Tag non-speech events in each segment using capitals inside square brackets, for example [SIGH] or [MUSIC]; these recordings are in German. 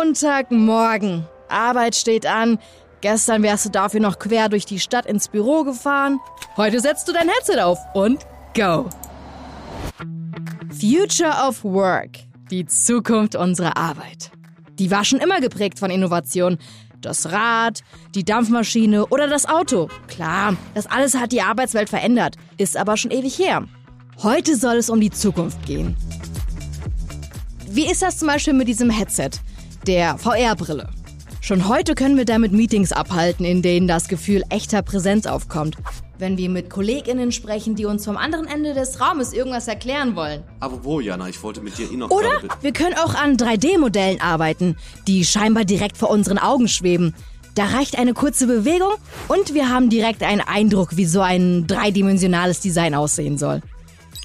Montagmorgen. Arbeit steht an. Gestern wärst du dafür noch quer durch die Stadt ins Büro gefahren. Heute setzt du dein Headset auf und go. Future of Work. Die Zukunft unserer Arbeit. Die war schon immer geprägt von Innovation. Das Rad, die Dampfmaschine oder das Auto. Klar, das alles hat die Arbeitswelt verändert, ist aber schon ewig her. Heute soll es um die Zukunft gehen. Wie ist das zum Beispiel mit diesem Headset, der VR-Brille? Schon heute können wir damit Meetings abhalten, in denen das Gefühl echter Präsenz aufkommt. Wenn wir mit KollegInnen sprechen, die uns vom anderen Ende des Raumes irgendwas erklären wollen. Aber wo, Jana? Ich wollte mit dir eh noch Oder wir können auch an 3D-Modellen arbeiten, die scheinbar direkt vor unseren Augen schweben. Da reicht eine kurze Bewegung und wir haben direkt einen Eindruck, wie so ein dreidimensionales Design aussehen soll.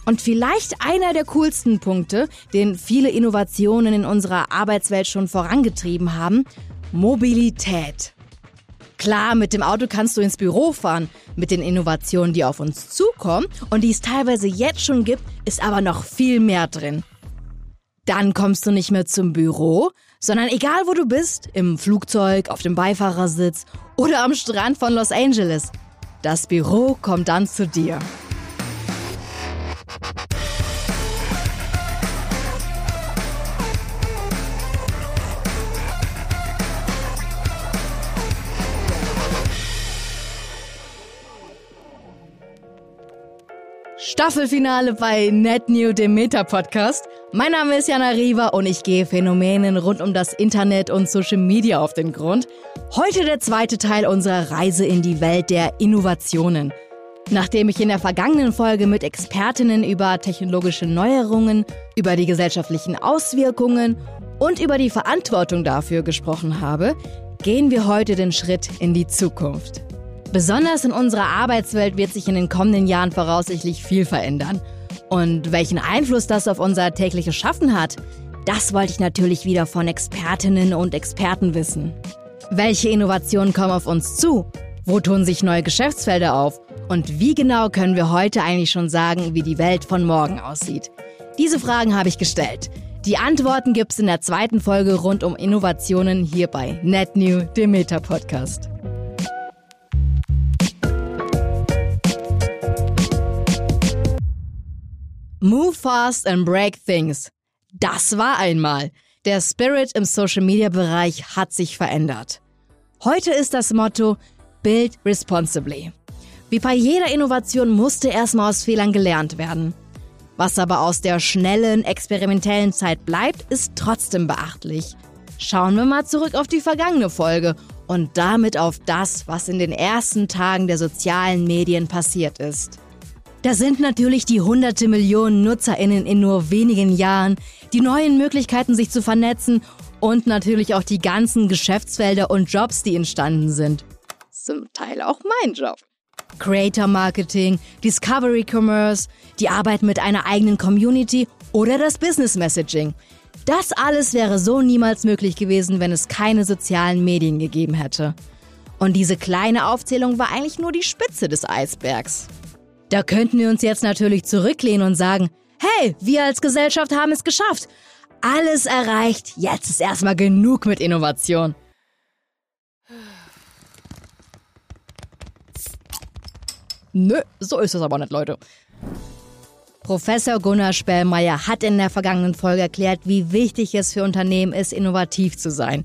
Und vielleicht einer der coolsten Punkte, den viele Innovationen in unserer Arbeitswelt schon vorangetrieben haben, Mobilität. Klar, mit dem Auto kannst du ins Büro fahren. Mit den Innovationen, die auf uns zukommen und die es teilweise jetzt schon gibt, ist aber noch viel mehr drin. Dann kommst du nicht mehr zum Büro, sondern egal wo du bist, im Flugzeug, auf dem Beifahrersitz oder am Strand von Los Angeles. Das Büro kommt dann zu dir. Staffelfinale bei NetNew, dem Meta-Podcast. Mein Name ist Jana Riva und ich gehe Phänomenen rund um das Internet und Social Media auf den Grund. Heute der zweite Teil unserer Reise in die Welt der Innovationen. Nachdem ich in der vergangenen Folge mit Expertinnen über technologische Neuerungen, über die gesellschaftlichen Auswirkungen und über die Verantwortung dafür gesprochen habe, gehen wir heute den Schritt in die Zukunft. Besonders in unserer Arbeitswelt wird sich in den kommenden Jahren voraussichtlich viel verändern. Und welchen Einfluss das auf unser tägliches Schaffen hat, das wollte ich natürlich wieder von Expertinnen und Experten wissen. Welche Innovationen kommen auf uns zu? Wo tun sich neue Geschäftsfelder auf? Und wie genau können wir heute eigentlich schon sagen, wie die Welt von morgen aussieht? Diese Fragen habe ich gestellt. Die Antworten gibt's in der zweiten Folge rund um Innovationen hier bei NetNew, dem Meta-Podcast. Move fast and break things. Das war einmal. Der Spirit im Social-Media-Bereich hat sich verändert. Heute ist das Motto Build responsibly. Wie bei jeder Innovation musste erstmal aus Fehlern gelernt werden. Was aber aus der schnellen, experimentellen Zeit bleibt, ist trotzdem beachtlich. Schauen wir mal zurück auf die vergangene Folge und damit auf das, was in den ersten Tagen der sozialen Medien passiert ist. Da sind natürlich die hunderte Millionen NutzerInnen in nur wenigen Jahren, die neuen Möglichkeiten, sich zu vernetzen und natürlich auch die ganzen Geschäftsfelder und Jobs, die entstanden sind. Zum Teil auch mein Job. Creator Marketing, Discovery Commerce, die Arbeit mit einer eigenen Community oder das Business Messaging. Das alles wäre so niemals möglich gewesen, wenn es keine sozialen Medien gegeben hätte. Und diese kleine Aufzählung war eigentlich nur die Spitze des Eisbergs. Da könnten wir uns jetzt natürlich zurücklehnen und sagen, hey, wir als Gesellschaft haben es geschafft. Alles erreicht, jetzt ist erstmal genug mit Innovation. Nö, so ist es aber nicht, Leute. Professor Gunnar Spellmeier hat in der vergangenen Folge erklärt, wie wichtig es für Unternehmen ist, innovativ zu sein.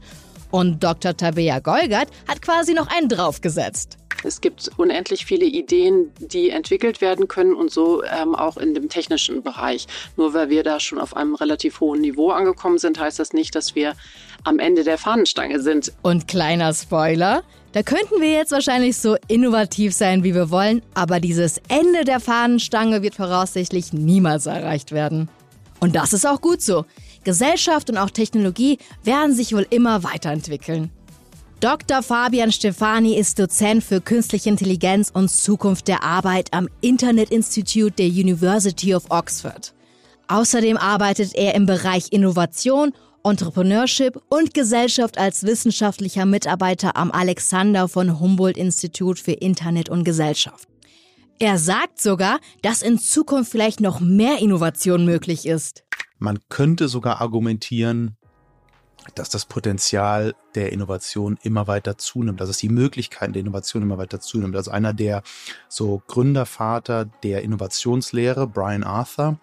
Und Dr. Tabea Golgert hat quasi noch einen draufgesetzt. Es gibt unendlich viele Ideen, die entwickelt werden können und so ähm, auch in dem technischen Bereich. Nur weil wir da schon auf einem relativ hohen Niveau angekommen sind, heißt das nicht, dass wir am Ende der Fahnenstange sind. Und kleiner Spoiler, da könnten wir jetzt wahrscheinlich so innovativ sein, wie wir wollen, aber dieses Ende der Fahnenstange wird voraussichtlich niemals erreicht werden. Und das ist auch gut so. Gesellschaft und auch Technologie werden sich wohl immer weiterentwickeln. Dr. Fabian Stefani ist Dozent für Künstliche Intelligenz und Zukunft der Arbeit am Internet Institute der University of Oxford. Außerdem arbeitet er im Bereich Innovation, Entrepreneurship und Gesellschaft als wissenschaftlicher Mitarbeiter am Alexander von Humboldt Institut für Internet und Gesellschaft. Er sagt sogar, dass in Zukunft vielleicht noch mehr Innovation möglich ist. Man könnte sogar argumentieren, dass das Potenzial der Innovation immer weiter zunimmt, dass es die Möglichkeiten der Innovation immer weiter zunimmt. Also einer der so Gründervater der Innovationslehre, Brian Arthur,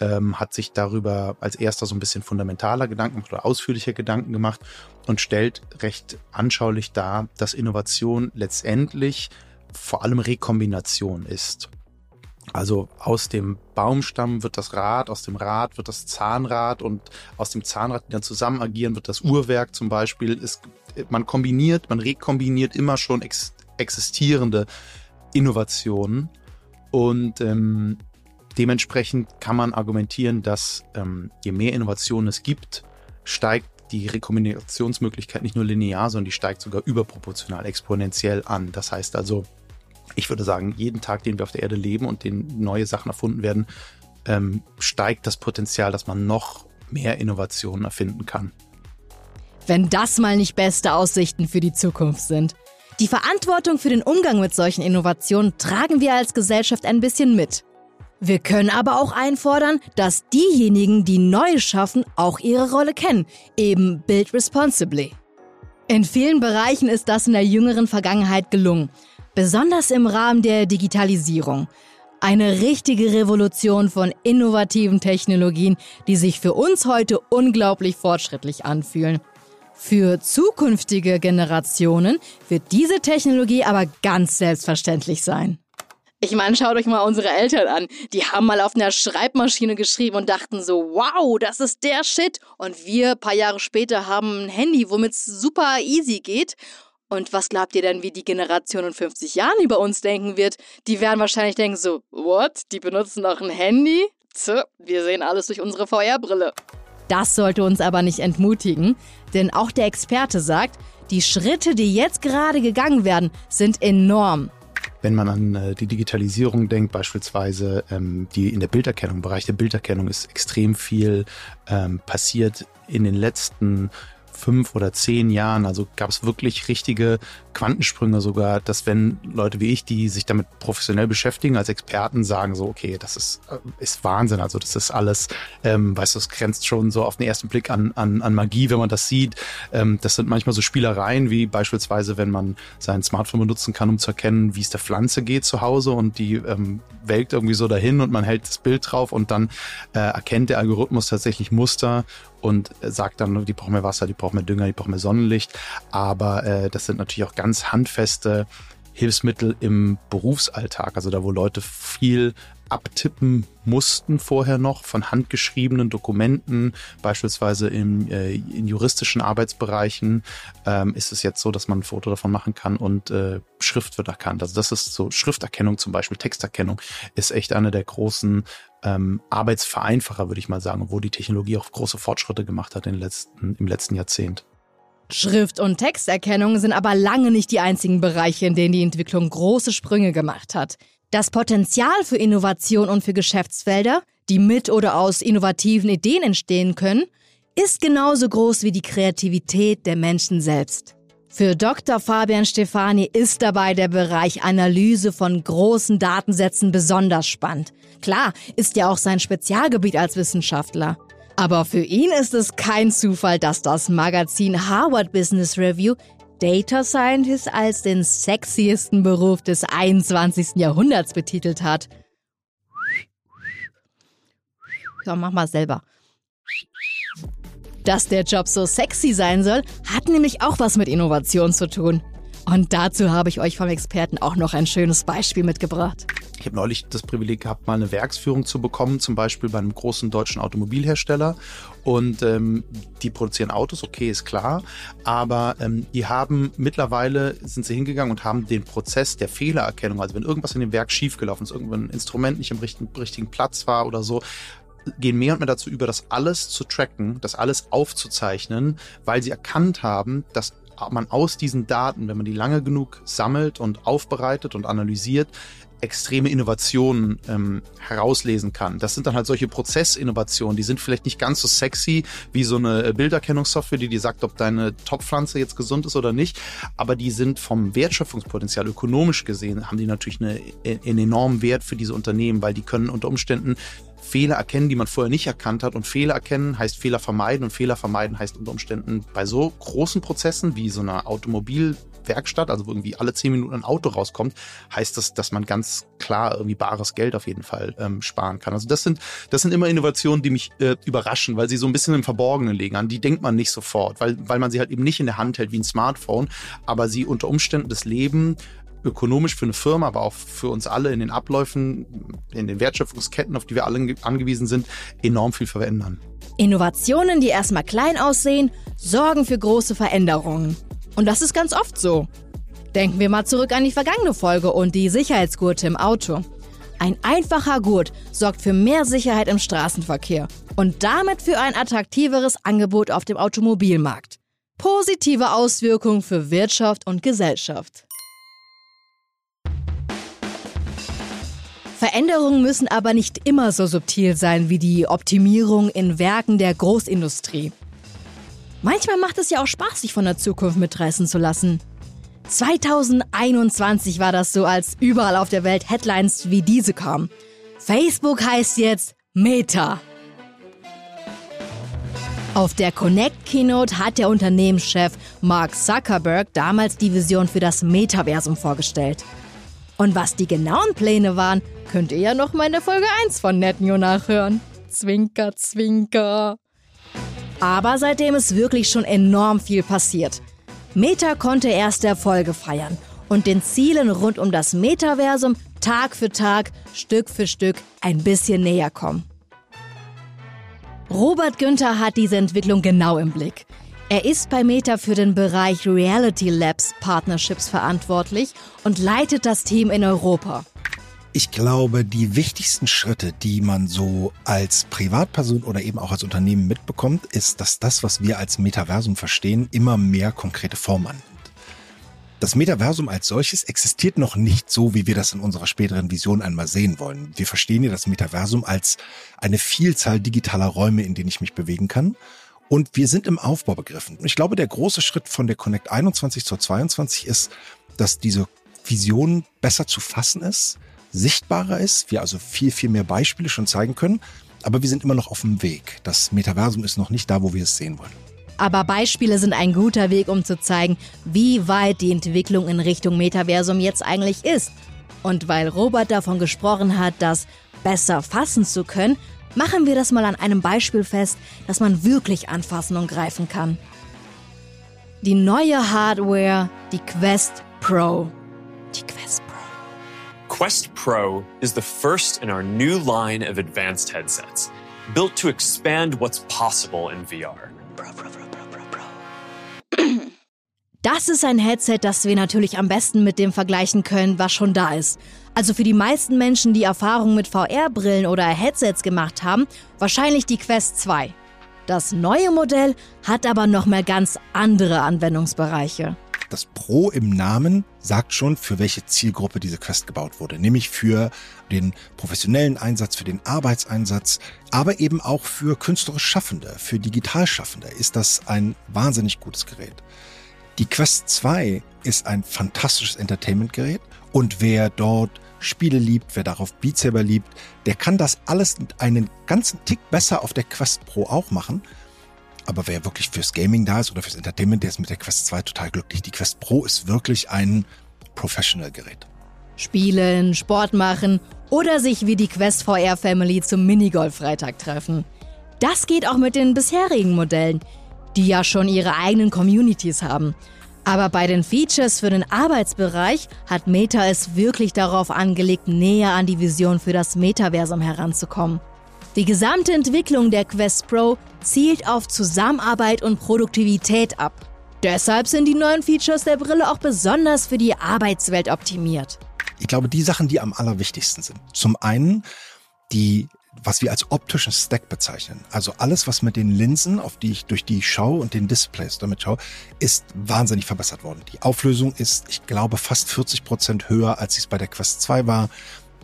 ähm, hat sich darüber als erster so ein bisschen fundamentaler Gedanken oder ausführlicher Gedanken gemacht und stellt recht anschaulich dar, dass Innovation letztendlich vor allem Rekombination ist. Also aus dem Baumstamm wird das Rad, aus dem Rad wird das Zahnrad und aus dem Zahnrad, die dann zusammen agieren, wird das Uhrwerk zum Beispiel. Ist, man kombiniert, man rekombiniert immer schon ex existierende Innovationen und ähm, dementsprechend kann man argumentieren, dass ähm, je mehr Innovationen es gibt, steigt die Rekombinationsmöglichkeit nicht nur linear, sondern die steigt sogar überproportional exponentiell an. Das heißt also, ich würde sagen, jeden Tag, den wir auf der Erde leben und den neue Sachen erfunden werden, ähm, steigt das Potenzial, dass man noch mehr Innovationen erfinden kann. Wenn das mal nicht beste Aussichten für die Zukunft sind. Die Verantwortung für den Umgang mit solchen Innovationen tragen wir als Gesellschaft ein bisschen mit. Wir können aber auch einfordern, dass diejenigen, die Neues schaffen, auch ihre Rolle kennen, eben Build Responsibly. In vielen Bereichen ist das in der jüngeren Vergangenheit gelungen besonders im Rahmen der Digitalisierung. Eine richtige Revolution von innovativen Technologien, die sich für uns heute unglaublich fortschrittlich anfühlen. Für zukünftige Generationen wird diese Technologie aber ganz selbstverständlich sein. Ich meine, schaut euch mal unsere Eltern an. Die haben mal auf einer Schreibmaschine geschrieben und dachten so, wow, das ist der Shit. Und wir, paar Jahre später, haben ein Handy, womit es super easy geht. Und was glaubt ihr denn, wie die Generation in 50 Jahren über uns denken wird? Die werden wahrscheinlich denken so, what? Die benutzen doch ein Handy? Tja, wir sehen alles durch unsere VR-Brille. Das sollte uns aber nicht entmutigen, denn auch der Experte sagt, die Schritte, die jetzt gerade gegangen werden, sind enorm. Wenn man an äh, die Digitalisierung denkt, beispielsweise ähm, die in der Bilderkennung, im Bereich der Bilderkennung ist extrem viel ähm, passiert in den letzten fünf oder zehn Jahren. Also gab es wirklich richtige Quantensprünge sogar, dass wenn Leute wie ich, die sich damit professionell beschäftigen, als Experten sagen so, okay, das ist, äh, ist Wahnsinn. Also das ist alles, ähm, weißt du, es grenzt schon so auf den ersten Blick an, an, an Magie, wenn man das sieht. Ähm, das sind manchmal so Spielereien, wie beispielsweise, wenn man sein Smartphone benutzen kann, um zu erkennen, wie es der Pflanze geht zu Hause und die ähm, welkt irgendwie so dahin und man hält das Bild drauf und dann äh, erkennt der Algorithmus tatsächlich Muster und sagt dann, die brauchen mehr Wasser, die brauchen mehr Dünger, die brauchen mehr Sonnenlicht. Aber äh, das sind natürlich auch ganz handfeste Hilfsmittel im Berufsalltag, also da, wo Leute viel abtippen mussten vorher noch von handgeschriebenen Dokumenten, beispielsweise im, äh, in juristischen Arbeitsbereichen, ähm, ist es jetzt so, dass man ein Foto davon machen kann und äh, Schrift wird erkannt. Also das ist so Schrifterkennung zum Beispiel, Texterkennung ist echt eine der großen ähm, Arbeitsvereinfacher, würde ich mal sagen, wo die Technologie auch große Fortschritte gemacht hat in letzten, im letzten Jahrzehnt. Schrift- und Texterkennung sind aber lange nicht die einzigen Bereiche, in denen die Entwicklung große Sprünge gemacht hat. Das Potenzial für Innovation und für Geschäftsfelder, die mit oder aus innovativen Ideen entstehen können, ist genauso groß wie die Kreativität der Menschen selbst. Für Dr. Fabian Stefani ist dabei der Bereich Analyse von großen Datensätzen besonders spannend. Klar, ist ja auch sein Spezialgebiet als Wissenschaftler. Aber für ihn ist es kein Zufall, dass das Magazin Harvard Business Review Data Scientist als den sexiesten Beruf des 21. Jahrhunderts betitelt hat. Ja, mach mal selber. Dass der Job so sexy sein soll, hat nämlich auch was mit Innovation zu tun. Und dazu habe ich euch vom Experten auch noch ein schönes Beispiel mitgebracht. Ich habe neulich das Privileg gehabt, mal eine Werksführung zu bekommen, zum Beispiel bei einem großen deutschen Automobilhersteller. Und ähm, die produzieren Autos, okay, ist klar. Aber ähm, die haben mittlerweile sind sie hingegangen und haben den Prozess der Fehlererkennung, also wenn irgendwas in dem Werk schiefgelaufen ist, irgendwann ein Instrument nicht im richtigen, richtigen Platz war oder so, gehen mehr und mehr dazu über, das alles zu tracken, das alles aufzuzeichnen, weil sie erkannt haben, dass man aus diesen Daten, wenn man die lange genug sammelt und aufbereitet und analysiert, extreme Innovationen ähm, herauslesen kann. Das sind dann halt solche Prozessinnovationen, die sind vielleicht nicht ganz so sexy wie so eine Bilderkennungssoftware, die dir sagt, ob deine Topfpflanze jetzt gesund ist oder nicht, aber die sind vom Wertschöpfungspotenzial ökonomisch gesehen, haben die natürlich eine, einen enormen Wert für diese Unternehmen, weil die können unter Umständen Fehler erkennen, die man vorher nicht erkannt hat. Und Fehler erkennen heißt Fehler vermeiden. Und Fehler vermeiden heißt unter Umständen bei so großen Prozessen wie so einer Automobilwerkstatt, also wo irgendwie alle zehn Minuten ein Auto rauskommt, heißt das, dass man ganz klar irgendwie bares Geld auf jeden Fall ähm, sparen kann. Also das sind, das sind immer Innovationen, die mich äh, überraschen, weil sie so ein bisschen im Verborgenen liegen. An die denkt man nicht sofort, weil, weil man sie halt eben nicht in der Hand hält wie ein Smartphone, aber sie unter Umständen das Leben ökonomisch für eine Firma, aber auch für uns alle in den Abläufen, in den Wertschöpfungsketten, auf die wir alle angewiesen sind, enorm viel verändern. Innovationen, die erstmal klein aussehen, sorgen für große Veränderungen. Und das ist ganz oft so. Denken wir mal zurück an die vergangene Folge und die Sicherheitsgurte im Auto. Ein einfacher Gurt sorgt für mehr Sicherheit im Straßenverkehr und damit für ein attraktiveres Angebot auf dem Automobilmarkt. Positive Auswirkungen für Wirtschaft und Gesellschaft. Veränderungen müssen aber nicht immer so subtil sein wie die Optimierung in Werken der Großindustrie. Manchmal macht es ja auch Spaß, sich von der Zukunft mitreißen zu lassen. 2021 war das so, als überall auf der Welt Headlines wie diese kamen. Facebook heißt jetzt Meta. Auf der Connect Keynote hat der Unternehmenschef Mark Zuckerberg damals die Vision für das Metaversum vorgestellt. Und was die genauen Pläne waren, könnt ihr ja noch mal in der Folge 1 von NetNew nachhören. Zwinker, zwinker. Aber seitdem ist wirklich schon enorm viel passiert. Meta konnte erste Erfolge feiern und den Zielen rund um das Metaversum Tag für Tag, Stück für Stück ein bisschen näher kommen. Robert Günther hat diese Entwicklung genau im Blick. Er ist bei Meta für den Bereich Reality Labs Partnerships verantwortlich und leitet das Team in Europa. Ich glaube, die wichtigsten Schritte, die man so als Privatperson oder eben auch als Unternehmen mitbekommt, ist, dass das, was wir als Metaversum verstehen, immer mehr konkrete Form annimmt. Das Metaversum als solches existiert noch nicht so, wie wir das in unserer späteren Vision einmal sehen wollen. Wir verstehen ja das Metaversum als eine Vielzahl digitaler Räume, in denen ich mich bewegen kann und wir sind im Aufbau begriffen. Ich glaube, der große Schritt von der Connect 21 zur 22 ist, dass diese Vision besser zu fassen ist, sichtbarer ist, wir also viel, viel mehr Beispiele schon zeigen können. Aber wir sind immer noch auf dem Weg. Das Metaversum ist noch nicht da, wo wir es sehen wollen. Aber Beispiele sind ein guter Weg, um zu zeigen, wie weit die Entwicklung in Richtung Metaversum jetzt eigentlich ist. Und weil Robert davon gesprochen hat, das besser fassen zu können, Machen wir das mal an einem Beispiel fest, das man wirklich anfassen und greifen kann. Die neue Hardware, die Quest Pro. Die Quest Pro. Quest Pro is the first in our new line of advanced headsets, built to expand what's possible in VR. Das ist ein Headset, das wir natürlich am besten mit dem vergleichen können, was schon da ist. Also für die meisten Menschen, die Erfahrungen mit VR-Brillen oder Headsets gemacht haben, wahrscheinlich die Quest 2. Das neue Modell hat aber nochmal ganz andere Anwendungsbereiche. Das Pro im Namen sagt schon, für welche Zielgruppe diese Quest gebaut wurde, nämlich für den professionellen Einsatz, für den Arbeitseinsatz, aber eben auch für künstlerisch Schaffende, für digital Schaffende ist das ein wahnsinnig gutes Gerät. Die Quest 2 ist ein fantastisches Entertainment-Gerät und wer dort Spiele liebt, wer darauf Beat Saber liebt, der kann das alles einen ganzen Tick besser auf der Quest Pro auch machen. Aber wer wirklich fürs Gaming da ist oder fürs Entertainment, der ist mit der Quest 2 total glücklich. Die Quest Pro ist wirklich ein Professional-Gerät. Spielen, Sport machen oder sich wie die Quest VR Family zum Minigolf-Freitag treffen. Das geht auch mit den bisherigen Modellen die ja schon ihre eigenen Communities haben. Aber bei den Features für den Arbeitsbereich hat Meta es wirklich darauf angelegt, näher an die Vision für das Metaversum heranzukommen. Die gesamte Entwicklung der Quest Pro zielt auf Zusammenarbeit und Produktivität ab. Deshalb sind die neuen Features der Brille auch besonders für die Arbeitswelt optimiert. Ich glaube, die Sachen, die am allerwichtigsten sind. Zum einen die was wir als optischen Stack bezeichnen. Also alles, was mit den Linsen, auf die ich, durch die schaue und den Displays damit schaue, ist wahnsinnig verbessert worden. Die Auflösung ist, ich glaube, fast 40 Prozent höher, als es bei der Quest 2 war.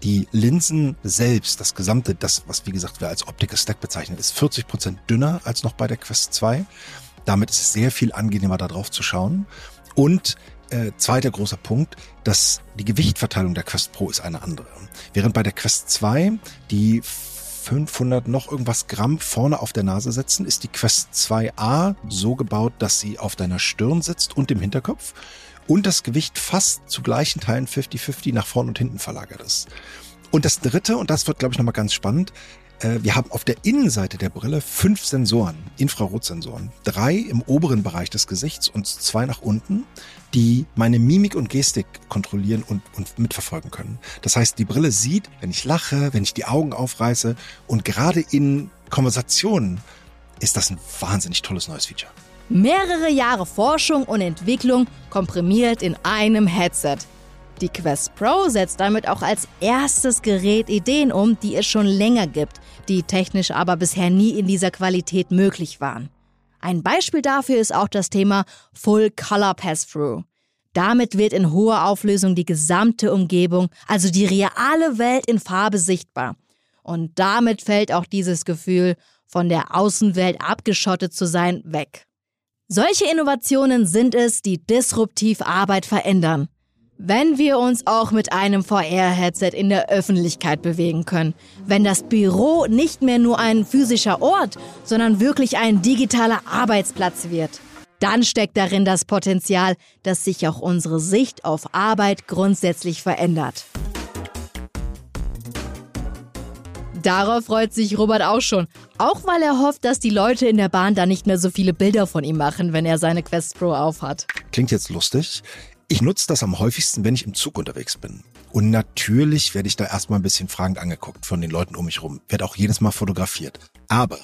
Die Linsen selbst, das gesamte, das, was wie gesagt wir als Optical Stack bezeichnen, ist 40 Prozent dünner als noch bei der Quest 2. Damit ist es sehr viel angenehmer, da drauf zu schauen. Und äh, zweiter großer Punkt, dass die Gewichtverteilung der Quest Pro ist eine andere. Während bei der Quest 2 die 500 noch irgendwas Gramm vorne auf der Nase setzen, ist die Quest 2a so gebaut, dass sie auf deiner Stirn sitzt und im Hinterkopf und das Gewicht fast zu gleichen Teilen 50-50 nach vorn und hinten verlagert ist. Und das dritte, und das wird, glaube ich, nochmal ganz spannend, äh, wir haben auf der Innenseite der Brille fünf Sensoren, Infrarotsensoren. Drei im oberen Bereich des Gesichts und zwei nach unten, die meine Mimik und Gestik kontrollieren und, und mitverfolgen können. Das heißt, die Brille sieht, wenn ich lache, wenn ich die Augen aufreiße und gerade in Konversationen ist das ein wahnsinnig tolles neues Feature. Mehrere Jahre Forschung und Entwicklung komprimiert in einem Headset. Die Quest Pro setzt damit auch als erstes Gerät Ideen um, die es schon länger gibt, die technisch aber bisher nie in dieser Qualität möglich waren. Ein Beispiel dafür ist auch das Thema Full Color Pass-Through. Damit wird in hoher Auflösung die gesamte Umgebung, also die reale Welt in Farbe sichtbar. Und damit fällt auch dieses Gefühl, von der Außenwelt abgeschottet zu sein, weg. Solche Innovationen sind es, die disruptiv Arbeit verändern. Wenn wir uns auch mit einem VR-Headset in der Öffentlichkeit bewegen können, wenn das Büro nicht mehr nur ein physischer Ort, sondern wirklich ein digitaler Arbeitsplatz wird, dann steckt darin das Potenzial, dass sich auch unsere Sicht auf Arbeit grundsätzlich verändert. Darauf freut sich Robert auch schon. Auch weil er hofft, dass die Leute in der Bahn da nicht mehr so viele Bilder von ihm machen, wenn er seine Quest Pro aufhat. Klingt jetzt lustig. Ich nutze das am häufigsten, wenn ich im Zug unterwegs bin. Und natürlich werde ich da erstmal ein bisschen fragend angeguckt von den Leuten um mich rum. Werde auch jedes Mal fotografiert. Aber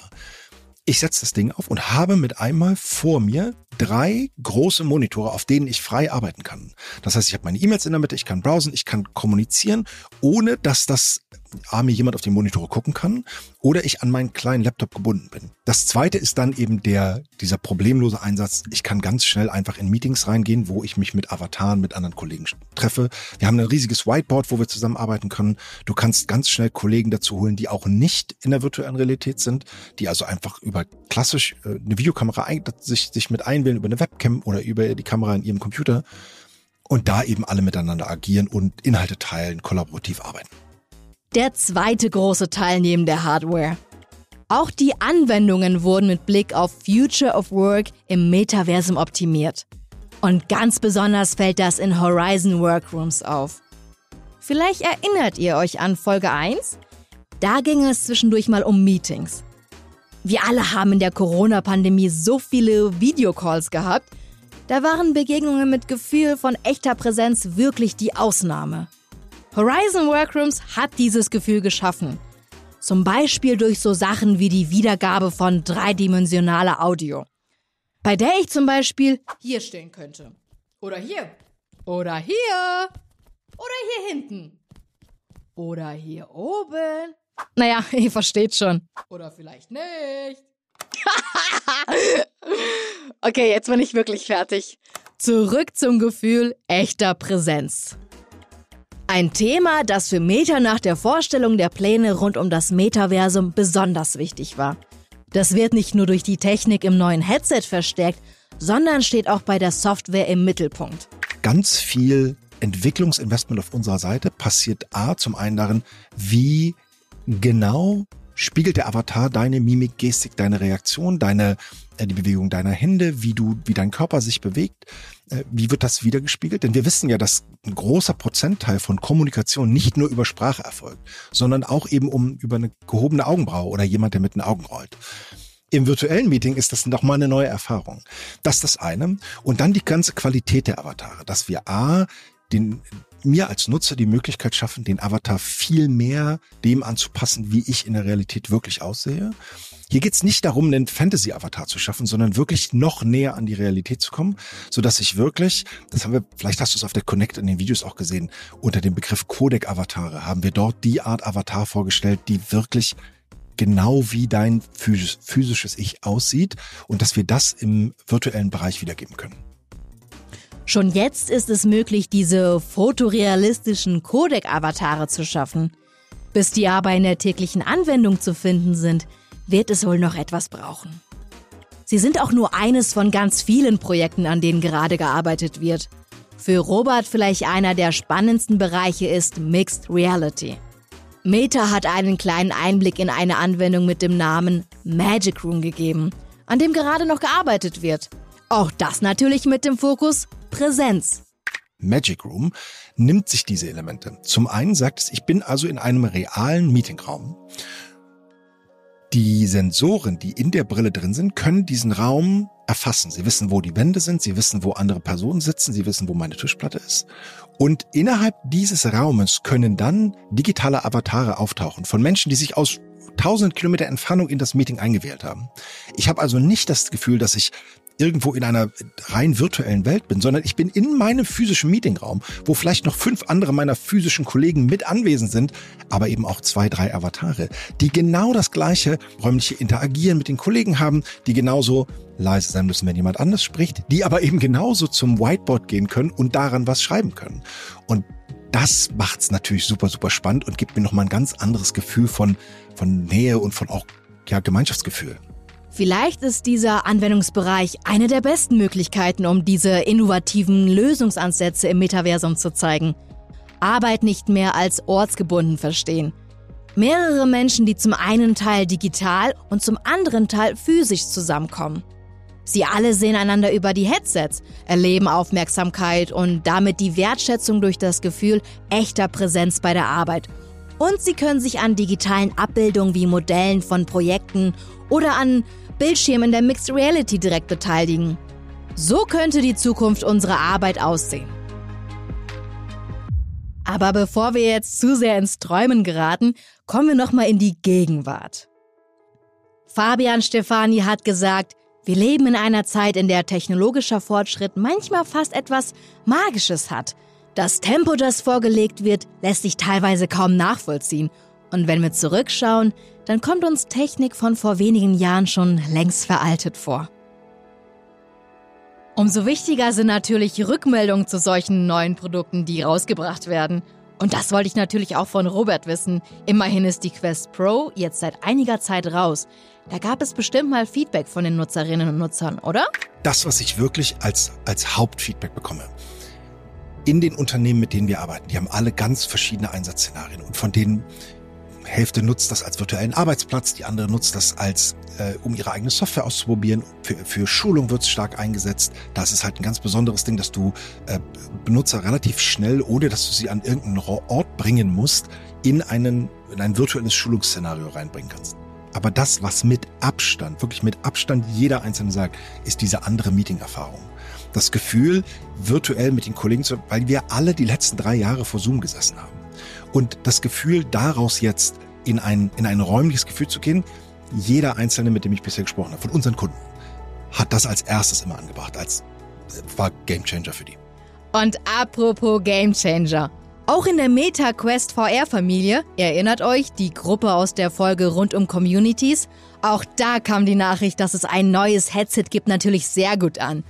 ich setze das Ding auf und habe mit einmal vor mir drei große Monitore, auf denen ich frei arbeiten kann. Das heißt, ich habe meine E-Mails in der Mitte, ich kann browsen, ich kann kommunizieren, ohne dass das A, mir jemand auf die Monitore gucken kann oder ich an meinen kleinen Laptop gebunden bin. Das zweite ist dann eben der, dieser problemlose Einsatz. Ich kann ganz schnell einfach in Meetings reingehen, wo ich mich mit Avataren, mit anderen Kollegen treffe. Wir haben ein riesiges Whiteboard, wo wir zusammenarbeiten können. Du kannst ganz schnell Kollegen dazu holen, die auch nicht in der virtuellen Realität sind, die also einfach über klassisch äh, eine Videokamera ein, sich, sich mit einwählen, über eine Webcam oder über die Kamera in ihrem Computer und da eben alle miteinander agieren und Inhalte teilen, kollaborativ arbeiten der zweite große Teil neben der Hardware. Auch die Anwendungen wurden mit Blick auf Future of Work im Metaversum optimiert. Und ganz besonders fällt das in Horizon Workrooms auf. Vielleicht erinnert ihr euch an Folge 1? Da ging es zwischendurch mal um Meetings. Wir alle haben in der Corona-Pandemie so viele Videocalls gehabt, da waren Begegnungen mit Gefühl von echter Präsenz wirklich die Ausnahme. Horizon Workrooms hat dieses Gefühl geschaffen. Zum Beispiel durch so Sachen wie die Wiedergabe von dreidimensionaler Audio. Bei der ich zum Beispiel hier stehen könnte. Oder hier. Oder hier. Oder hier hinten. Oder hier oben. Naja, [LAUGHS] ihr versteht schon. Oder vielleicht nicht. [LAUGHS] okay, jetzt bin ich wirklich fertig. Zurück zum Gefühl echter Präsenz. Ein Thema, das für Meta nach der Vorstellung der Pläne rund um das Metaversum besonders wichtig war. Das wird nicht nur durch die Technik im neuen Headset verstärkt, sondern steht auch bei der Software im Mittelpunkt. Ganz viel Entwicklungsinvestment auf unserer Seite passiert A zum einen darin, wie genau spiegelt der Avatar deine Mimik, Gestik, deine Reaktion, deine äh, die Bewegung deiner Hände, wie du, wie dein Körper sich bewegt. Äh, wie wird das wiedergespiegelt? Denn wir wissen ja, dass ein großer Prozentteil von Kommunikation nicht nur über Sprache erfolgt, sondern auch eben um über eine gehobene Augenbraue oder jemand, der mit den Augen rollt. Im virtuellen Meeting ist das nochmal eine neue Erfahrung. Das ist das eine. Und dann die ganze Qualität der Avatare, dass wir A, den, mir als Nutzer die Möglichkeit schaffen, den Avatar viel mehr dem anzupassen, wie ich in der Realität wirklich aussehe. Hier geht es nicht darum, einen Fantasy-Avatar zu schaffen, sondern wirklich noch näher an die Realität zu kommen, so ich wirklich, das haben wir, vielleicht hast du es auf der Connect in den Videos auch gesehen, unter dem Begriff Codec-Avatare haben wir dort die Art Avatar vorgestellt, die wirklich genau wie dein physisches Ich aussieht und dass wir das im virtuellen Bereich wiedergeben können. Schon jetzt ist es möglich, diese fotorealistischen Codec-Avatare zu schaffen. Bis die aber in der täglichen Anwendung zu finden sind, wird es wohl noch etwas brauchen. Sie sind auch nur eines von ganz vielen Projekten, an denen gerade gearbeitet wird. Für Robert vielleicht einer der spannendsten Bereiche ist Mixed Reality. Meta hat einen kleinen Einblick in eine Anwendung mit dem Namen Magic Room gegeben, an dem gerade noch gearbeitet wird. Auch das natürlich mit dem Fokus Präsenz. Magic Room nimmt sich diese Elemente. Zum einen sagt es, ich bin also in einem realen Meetingraum die Sensoren, die in der Brille drin sind, können diesen Raum erfassen. Sie wissen, wo die Wände sind, sie wissen, wo andere Personen sitzen, sie wissen, wo meine Tischplatte ist. Und innerhalb dieses Raumes können dann digitale Avatare auftauchen von Menschen, die sich aus tausend Kilometer Entfernung in das Meeting eingewählt haben. Ich habe also nicht das Gefühl, dass ich irgendwo in einer rein virtuellen Welt bin, sondern ich bin in meinem physischen Meetingraum, wo vielleicht noch fünf andere meiner physischen Kollegen mit anwesend sind, aber eben auch zwei, drei Avatare, die genau das gleiche räumliche Interagieren mit den Kollegen haben, die genauso leise sein müssen, wenn jemand anders spricht, die aber eben genauso zum Whiteboard gehen können und daran was schreiben können. Und das macht's natürlich super, super spannend und gibt mir nochmal ein ganz anderes Gefühl von, von Nähe und von auch ja, Gemeinschaftsgefühl. Vielleicht ist dieser Anwendungsbereich eine der besten Möglichkeiten, um diese innovativen Lösungsansätze im Metaversum zu zeigen. Arbeit nicht mehr als ortsgebunden verstehen. Mehrere Menschen, die zum einen Teil digital und zum anderen Teil physisch zusammenkommen. Sie alle sehen einander über die Headsets, erleben Aufmerksamkeit und damit die Wertschätzung durch das Gefühl echter Präsenz bei der Arbeit. Und sie können sich an digitalen Abbildungen wie Modellen von Projekten oder an Bildschirm in der Mixed Reality direkt beteiligen. So könnte die Zukunft unserer Arbeit aussehen. Aber bevor wir jetzt zu sehr ins Träumen geraten, kommen wir nochmal in die Gegenwart. Fabian Stefani hat gesagt, wir leben in einer Zeit, in der technologischer Fortschritt manchmal fast etwas Magisches hat. Das Tempo, das vorgelegt wird, lässt sich teilweise kaum nachvollziehen. Und wenn wir zurückschauen, dann kommt uns Technik von vor wenigen Jahren schon längst veraltet vor. Umso wichtiger sind natürlich Rückmeldungen zu solchen neuen Produkten, die rausgebracht werden. Und das wollte ich natürlich auch von Robert wissen. Immerhin ist die Quest Pro jetzt seit einiger Zeit raus. Da gab es bestimmt mal Feedback von den Nutzerinnen und Nutzern, oder? Das, was ich wirklich als, als Hauptfeedback bekomme. In den Unternehmen, mit denen wir arbeiten, die haben alle ganz verschiedene Einsatzszenarien. Und von denen Hälfte nutzt das als virtuellen Arbeitsplatz, die andere nutzt das als, äh, um ihre eigene Software auszuprobieren. Für, für Schulung wird es stark eingesetzt. Da ist halt ein ganz besonderes Ding, dass du äh, Benutzer relativ schnell, ohne dass du sie an irgendeinen Ort bringen musst, in, einen, in ein virtuelles Schulungsszenario reinbringen kannst. Aber das, was mit Abstand, wirklich mit Abstand jeder Einzelne sagt, ist diese andere Meeting-Erfahrung. Das Gefühl, virtuell mit den Kollegen zu, weil wir alle die letzten drei Jahre vor Zoom gesessen haben. Und das Gefühl, daraus jetzt in ein, in ein räumliches Gefühl zu gehen, jeder Einzelne, mit dem ich bisher gesprochen habe, von unseren Kunden, hat das als erstes immer angebracht, als äh, war Gamechanger für die. Und apropos Gamechanger. Auch in der Meta Quest VR Familie, erinnert euch, die Gruppe aus der Folge rund um Communities, auch da kam die Nachricht, dass es ein neues Headset gibt, natürlich sehr gut an.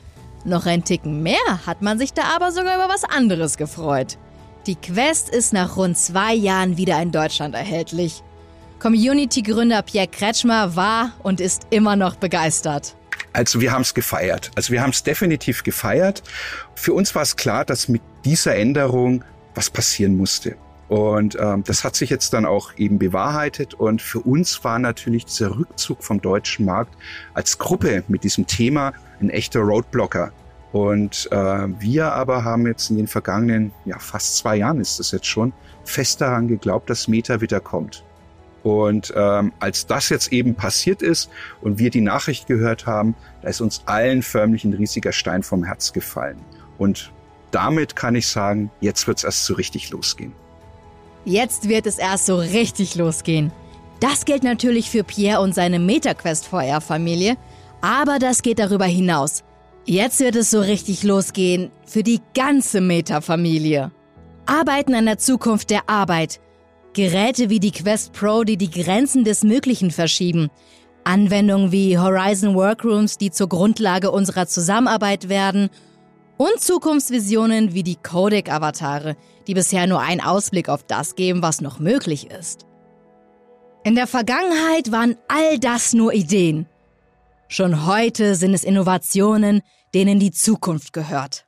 Noch ein Ticken mehr hat man sich da aber sogar über was anderes gefreut. Die Quest ist nach rund zwei Jahren wieder in Deutschland erhältlich. Community-Gründer Pierre Kretschmer war und ist immer noch begeistert. Also wir haben es gefeiert. Also wir haben es definitiv gefeiert. Für uns war es klar, dass mit dieser Änderung was passieren musste. Und ähm, das hat sich jetzt dann auch eben bewahrheitet. Und für uns war natürlich dieser Rückzug vom deutschen Markt als Gruppe mit diesem Thema ein echter Roadblocker. Und äh, wir aber haben jetzt in den vergangenen, ja fast zwei Jahren ist das jetzt schon, fest daran geglaubt, dass Meta wieder kommt. Und ähm, als das jetzt eben passiert ist und wir die Nachricht gehört haben, da ist uns allen förmlich ein riesiger Stein vom Herz gefallen. Und damit kann ich sagen, jetzt wird es erst so richtig losgehen. Jetzt wird es erst so richtig losgehen. Das gilt natürlich für Pierre und seine MetaQuest VR-Familie, aber das geht darüber hinaus. Jetzt wird es so richtig losgehen für die ganze Meta-Familie. Arbeiten an der Zukunft der Arbeit. Geräte wie die Quest Pro, die die Grenzen des Möglichen verschieben. Anwendungen wie Horizon Workrooms, die zur Grundlage unserer Zusammenarbeit werden. Und Zukunftsvisionen wie die Codec-Avatare, die bisher nur einen Ausblick auf das geben, was noch möglich ist. In der Vergangenheit waren all das nur Ideen. Schon heute sind es Innovationen, denen die Zukunft gehört.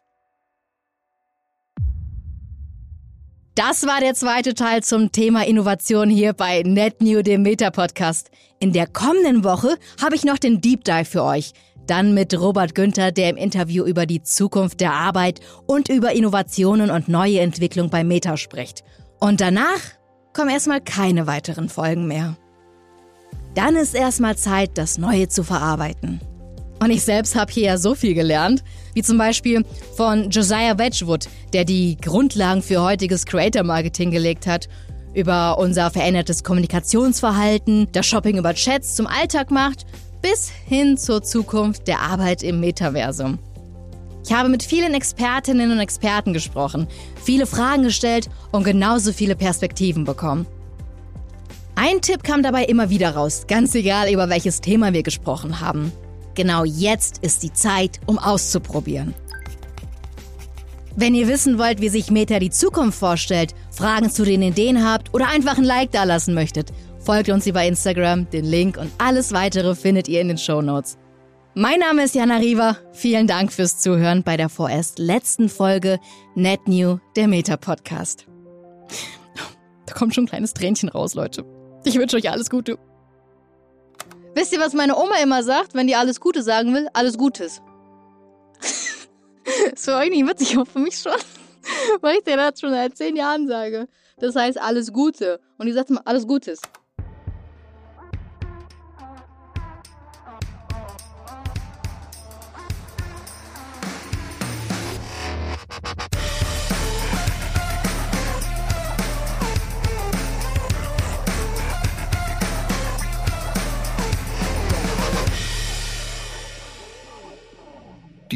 Das war der zweite Teil zum Thema Innovation hier bei NetNew, dem Meta-Podcast. In der kommenden Woche habe ich noch den Deep Dive für euch. Dann mit Robert Günther, der im Interview über die Zukunft der Arbeit und über Innovationen und neue Entwicklung bei Meta spricht. Und danach kommen erstmal keine weiteren Folgen mehr. Dann ist erstmal Zeit, das Neue zu verarbeiten. Und ich selbst habe hier ja so viel gelernt, wie zum Beispiel von Josiah Wedgwood, der die Grundlagen für heutiges Creator Marketing gelegt hat, über unser verändertes Kommunikationsverhalten, das Shopping über Chats zum Alltag macht, bis hin zur Zukunft der Arbeit im Metaversum. Ich habe mit vielen Expertinnen und Experten gesprochen, viele Fragen gestellt und genauso viele Perspektiven bekommen. Ein Tipp kam dabei immer wieder raus, ganz egal über welches Thema wir gesprochen haben. Genau jetzt ist die Zeit, um auszuprobieren. Wenn ihr wissen wollt, wie sich Meta die Zukunft vorstellt, Fragen zu den Ideen habt oder einfach ein Like dalassen möchtet, folgt uns über Instagram, den Link und alles weitere findet ihr in den Show Notes. Mein Name ist Jana Riva. Vielen Dank fürs Zuhören bei der vorerst letzten Folge NetNew, der Meta Podcast. Da kommt schon ein kleines Tränchen raus, Leute. Ich wünsche euch alles Gute. Wisst ihr, was meine Oma immer sagt, wenn die alles Gute sagen will? Alles Gutes. ist für euch nicht witzig, aber für mich schon. [LAUGHS] Weil ich dir das schon seit zehn Jahren sage. Das heißt alles Gute. Und die sagt immer alles Gutes.